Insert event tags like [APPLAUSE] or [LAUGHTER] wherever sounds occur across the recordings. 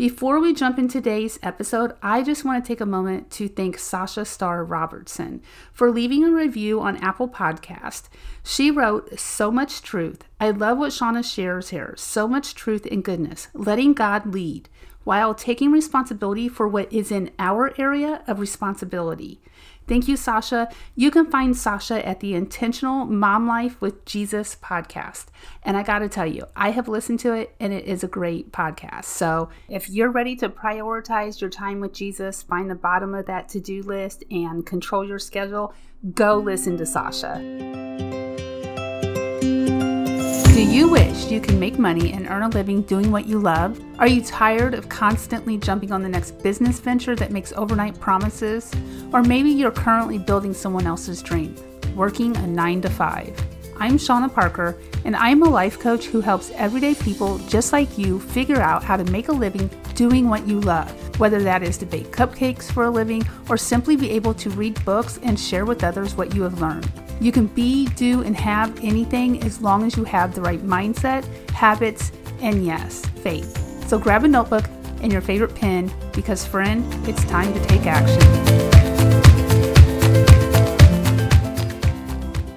Before we jump into today's episode, I just want to take a moment to thank Sasha Starr Robertson for leaving a review on Apple Podcast. She wrote, So much truth. I love what Shauna shares here. So much truth and goodness. Letting God lead while taking responsibility for what is in our area of responsibility. Thank you, Sasha. You can find Sasha at the Intentional Mom Life with Jesus podcast. And I got to tell you, I have listened to it and it is a great podcast. So if you're ready to prioritize your time with Jesus, find the bottom of that to do list and control your schedule, go listen to Sasha. Do you wish you can make money and earn a living doing what you love? Are you tired of constantly jumping on the next business venture that makes overnight promises? Or maybe you're currently building someone else's dream, working a 9 to 5. I'm Shauna Parker, and I'm a life coach who helps everyday people just like you figure out how to make a living doing what you love, whether that is to bake cupcakes for a living or simply be able to read books and share with others what you have learned. You can be, do, and have anything as long as you have the right mindset, habits, and yes, faith. So grab a notebook and your favorite pen because, friend, it's time to take action.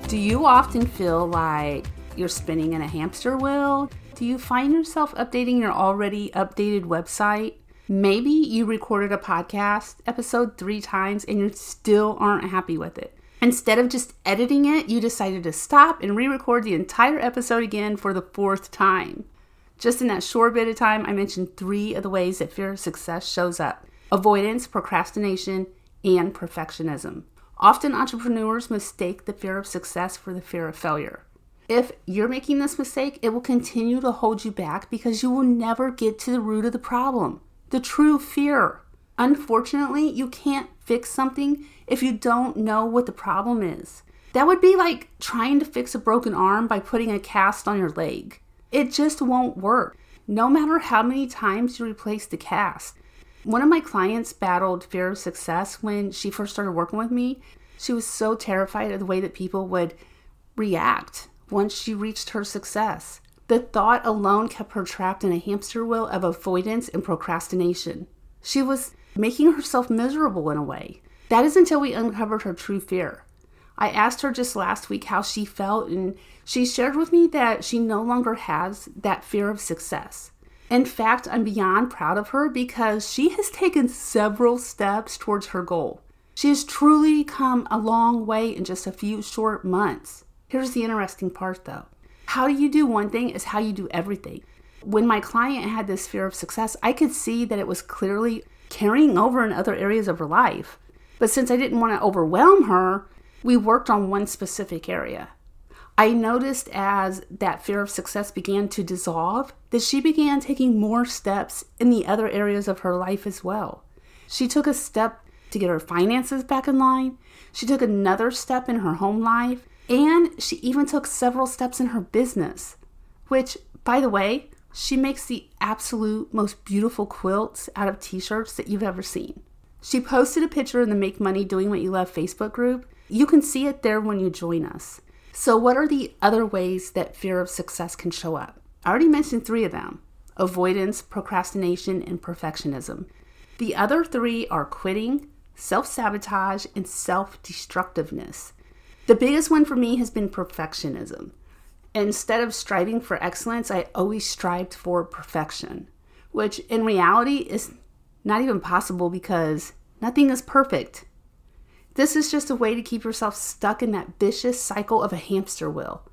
Do you often feel like you're spinning in a hamster wheel? Do you find yourself updating your already updated website? Maybe you recorded a podcast episode three times and you still aren't happy with it. Instead of just editing it, you decided to stop and re record the entire episode again for the fourth time. Just in that short bit of time, I mentioned three of the ways that fear of success shows up avoidance, procrastination, and perfectionism. Often entrepreneurs mistake the fear of success for the fear of failure. If you're making this mistake, it will continue to hold you back because you will never get to the root of the problem, the true fear. Unfortunately, you can't fix something if you don't know what the problem is. That would be like trying to fix a broken arm by putting a cast on your leg. It just won't work, no matter how many times you replace the cast. One of my clients battled fear of success when she first started working with me. She was so terrified of the way that people would react once she reached her success. The thought alone kept her trapped in a hamster wheel of avoidance and procrastination. She was making herself miserable in a way. That is until we uncovered her true fear. I asked her just last week how she felt, and she shared with me that she no longer has that fear of success. In fact, I'm beyond proud of her because she has taken several steps towards her goal. She has truly come a long way in just a few short months. Here's the interesting part though how you do one thing is how you do everything. When my client had this fear of success, I could see that it was clearly carrying over in other areas of her life. But since I didn't want to overwhelm her, we worked on one specific area. I noticed as that fear of success began to dissolve that she began taking more steps in the other areas of her life as well. She took a step to get her finances back in line, she took another step in her home life, and she even took several steps in her business, which, by the way, she makes the absolute most beautiful quilts out of t shirts that you've ever seen. She posted a picture in the Make Money Doing What You Love Facebook group. You can see it there when you join us. So, what are the other ways that fear of success can show up? I already mentioned three of them avoidance, procrastination, and perfectionism. The other three are quitting, self sabotage, and self destructiveness. The biggest one for me has been perfectionism. Instead of striving for excellence, I always strived for perfection, which in reality is not even possible because nothing is perfect. This is just a way to keep yourself stuck in that vicious cycle of a hamster wheel.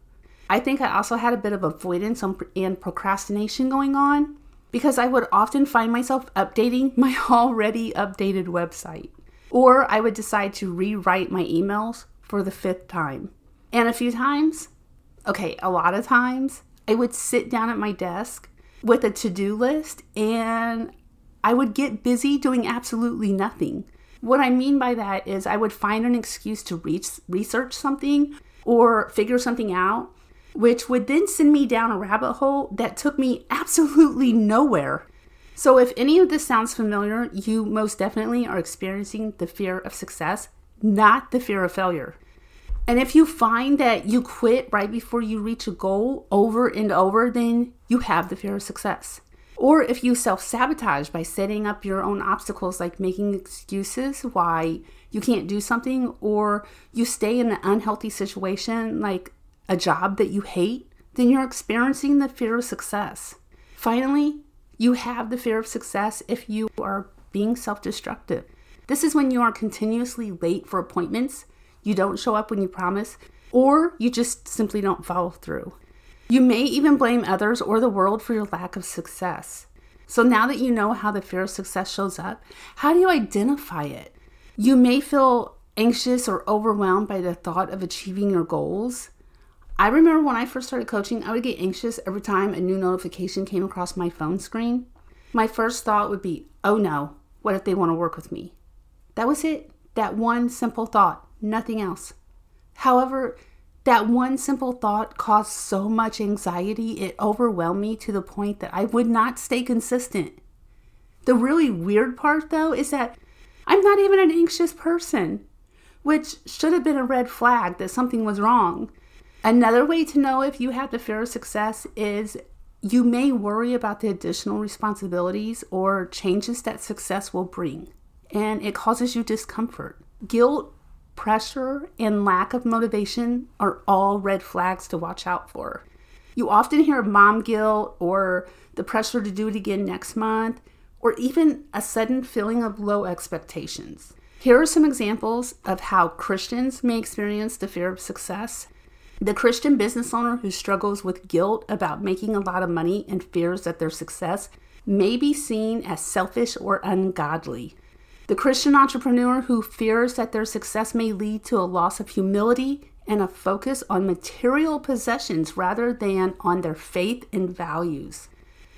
I think I also had a bit of avoidance and procrastination going on because I would often find myself updating [LAUGHS] my already updated website. Or I would decide to rewrite my emails for the fifth time. And a few times, okay, a lot of times, I would sit down at my desk with a to do list and I would get busy doing absolutely nothing. What I mean by that is I would find an excuse to reach, research something or figure something out, which would then send me down a rabbit hole that took me [LAUGHS] absolutely nowhere. So, if any of this sounds familiar, you most definitely are experiencing the fear of success, not the fear of failure. And if you find that you quit right before you reach a goal over and over, then you have the fear of success. Or if you self sabotage by setting up your own obstacles, like making excuses why you can't do something, or you stay in an unhealthy situation, like a job that you hate, then you're experiencing the fear of success. Finally, you have the fear of success if you are being self destructive. This is when you are continuously late for appointments, you don't show up when you promise, or you just simply don't follow through. You may even blame others or the world for your lack of success. So now that you know how the fear of success shows up, how do you identify it? You may feel anxious or overwhelmed by the thought of achieving your goals. I remember when I first started coaching, I would get anxious every time a new notification came across my phone screen. My first thought would be, oh no, what if they want to work with me? That was it. That one simple thought, nothing else. However, that one simple thought caused so much anxiety, it overwhelmed me to the point that I would not stay consistent. The really weird part, though, is that I'm not even an anxious person, which should have been a red flag that something was wrong. Another way to know if you have the fear of success is you may worry about the additional responsibilities or changes that success will bring, and it causes you discomfort. Guilt pressure and lack of motivation are all red flags to watch out for. You often hear of mom guilt or the pressure to do it again next month, or even a sudden feeling of low expectations. Here are some examples of how Christians may experience the fear of success. The Christian business owner who struggles with guilt about making a lot of money and fears that their success may be seen as selfish or ungodly. The Christian entrepreneur who fears that their success may lead to a loss of humility and a focus on material possessions rather than on their faith and values.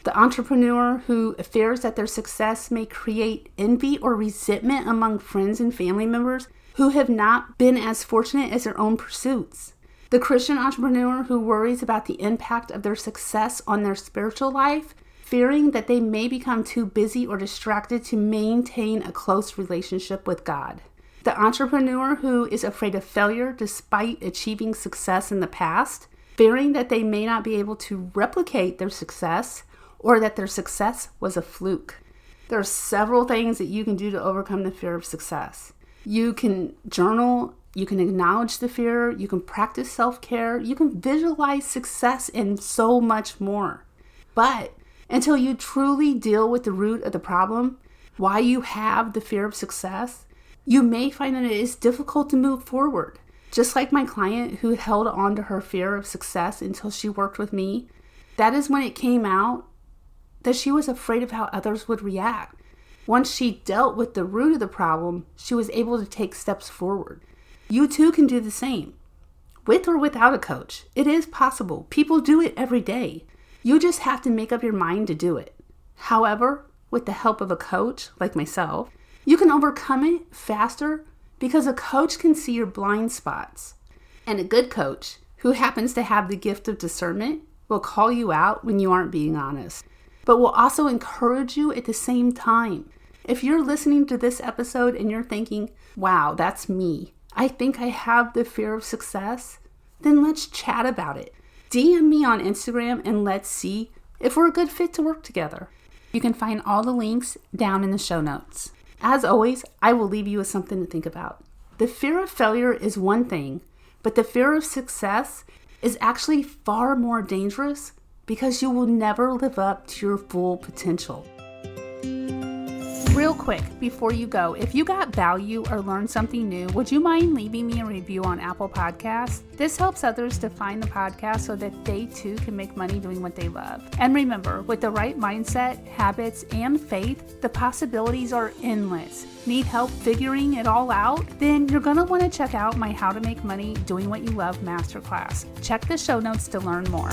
The entrepreneur who fears that their success may create envy or resentment among friends and family members who have not been as fortunate as their own pursuits. The Christian entrepreneur who worries about the impact of their success on their spiritual life fearing that they may become too busy or distracted to maintain a close relationship with God. The entrepreneur who is afraid of failure despite achieving success in the past, fearing that they may not be able to replicate their success or that their success was a fluke. There are several things that you can do to overcome the fear of success. You can journal, you can acknowledge the fear, you can practice self care, you can visualize success, and so much more. But until you truly deal with the root of the problem, why you have the fear of success, you may find that it is difficult to move forward. Just like my client who held on to her fear of success until she worked with me, that is when it came out that she was afraid of how others would react. Once she dealt with the root of the problem, she was able to take steps forward. You too can do the same. With or without a coach, it is possible. People do it every day. You just have to make up your mind to do it. However, with the help of a coach like myself, you can overcome it faster because a coach can see your blind spots. And a good coach who happens to have the gift of discernment will call you out when you aren't being honest, but will also encourage you at the same time. If you're listening to this episode and you're thinking, wow, that's me, I think I have the fear of success, then let's chat about it. DM me on Instagram and let's see if we're a good fit to work together. You can find all the links down in the show notes. As always, I will leave you with something to think about. The fear of failure is one thing, but the fear of success is actually far more dangerous because you will never live up to your full potential. Real quick, before you go, if you got value or learned something new, would you mind leaving me a review on Apple Podcasts? This helps others to find the podcast so that they too can make money doing what they love. And remember, with the right mindset, habits, and faith, the possibilities are endless. Need help figuring it all out? Then you're going to want to check out my How to Make Money Doing What You Love masterclass. Check the show notes to learn more.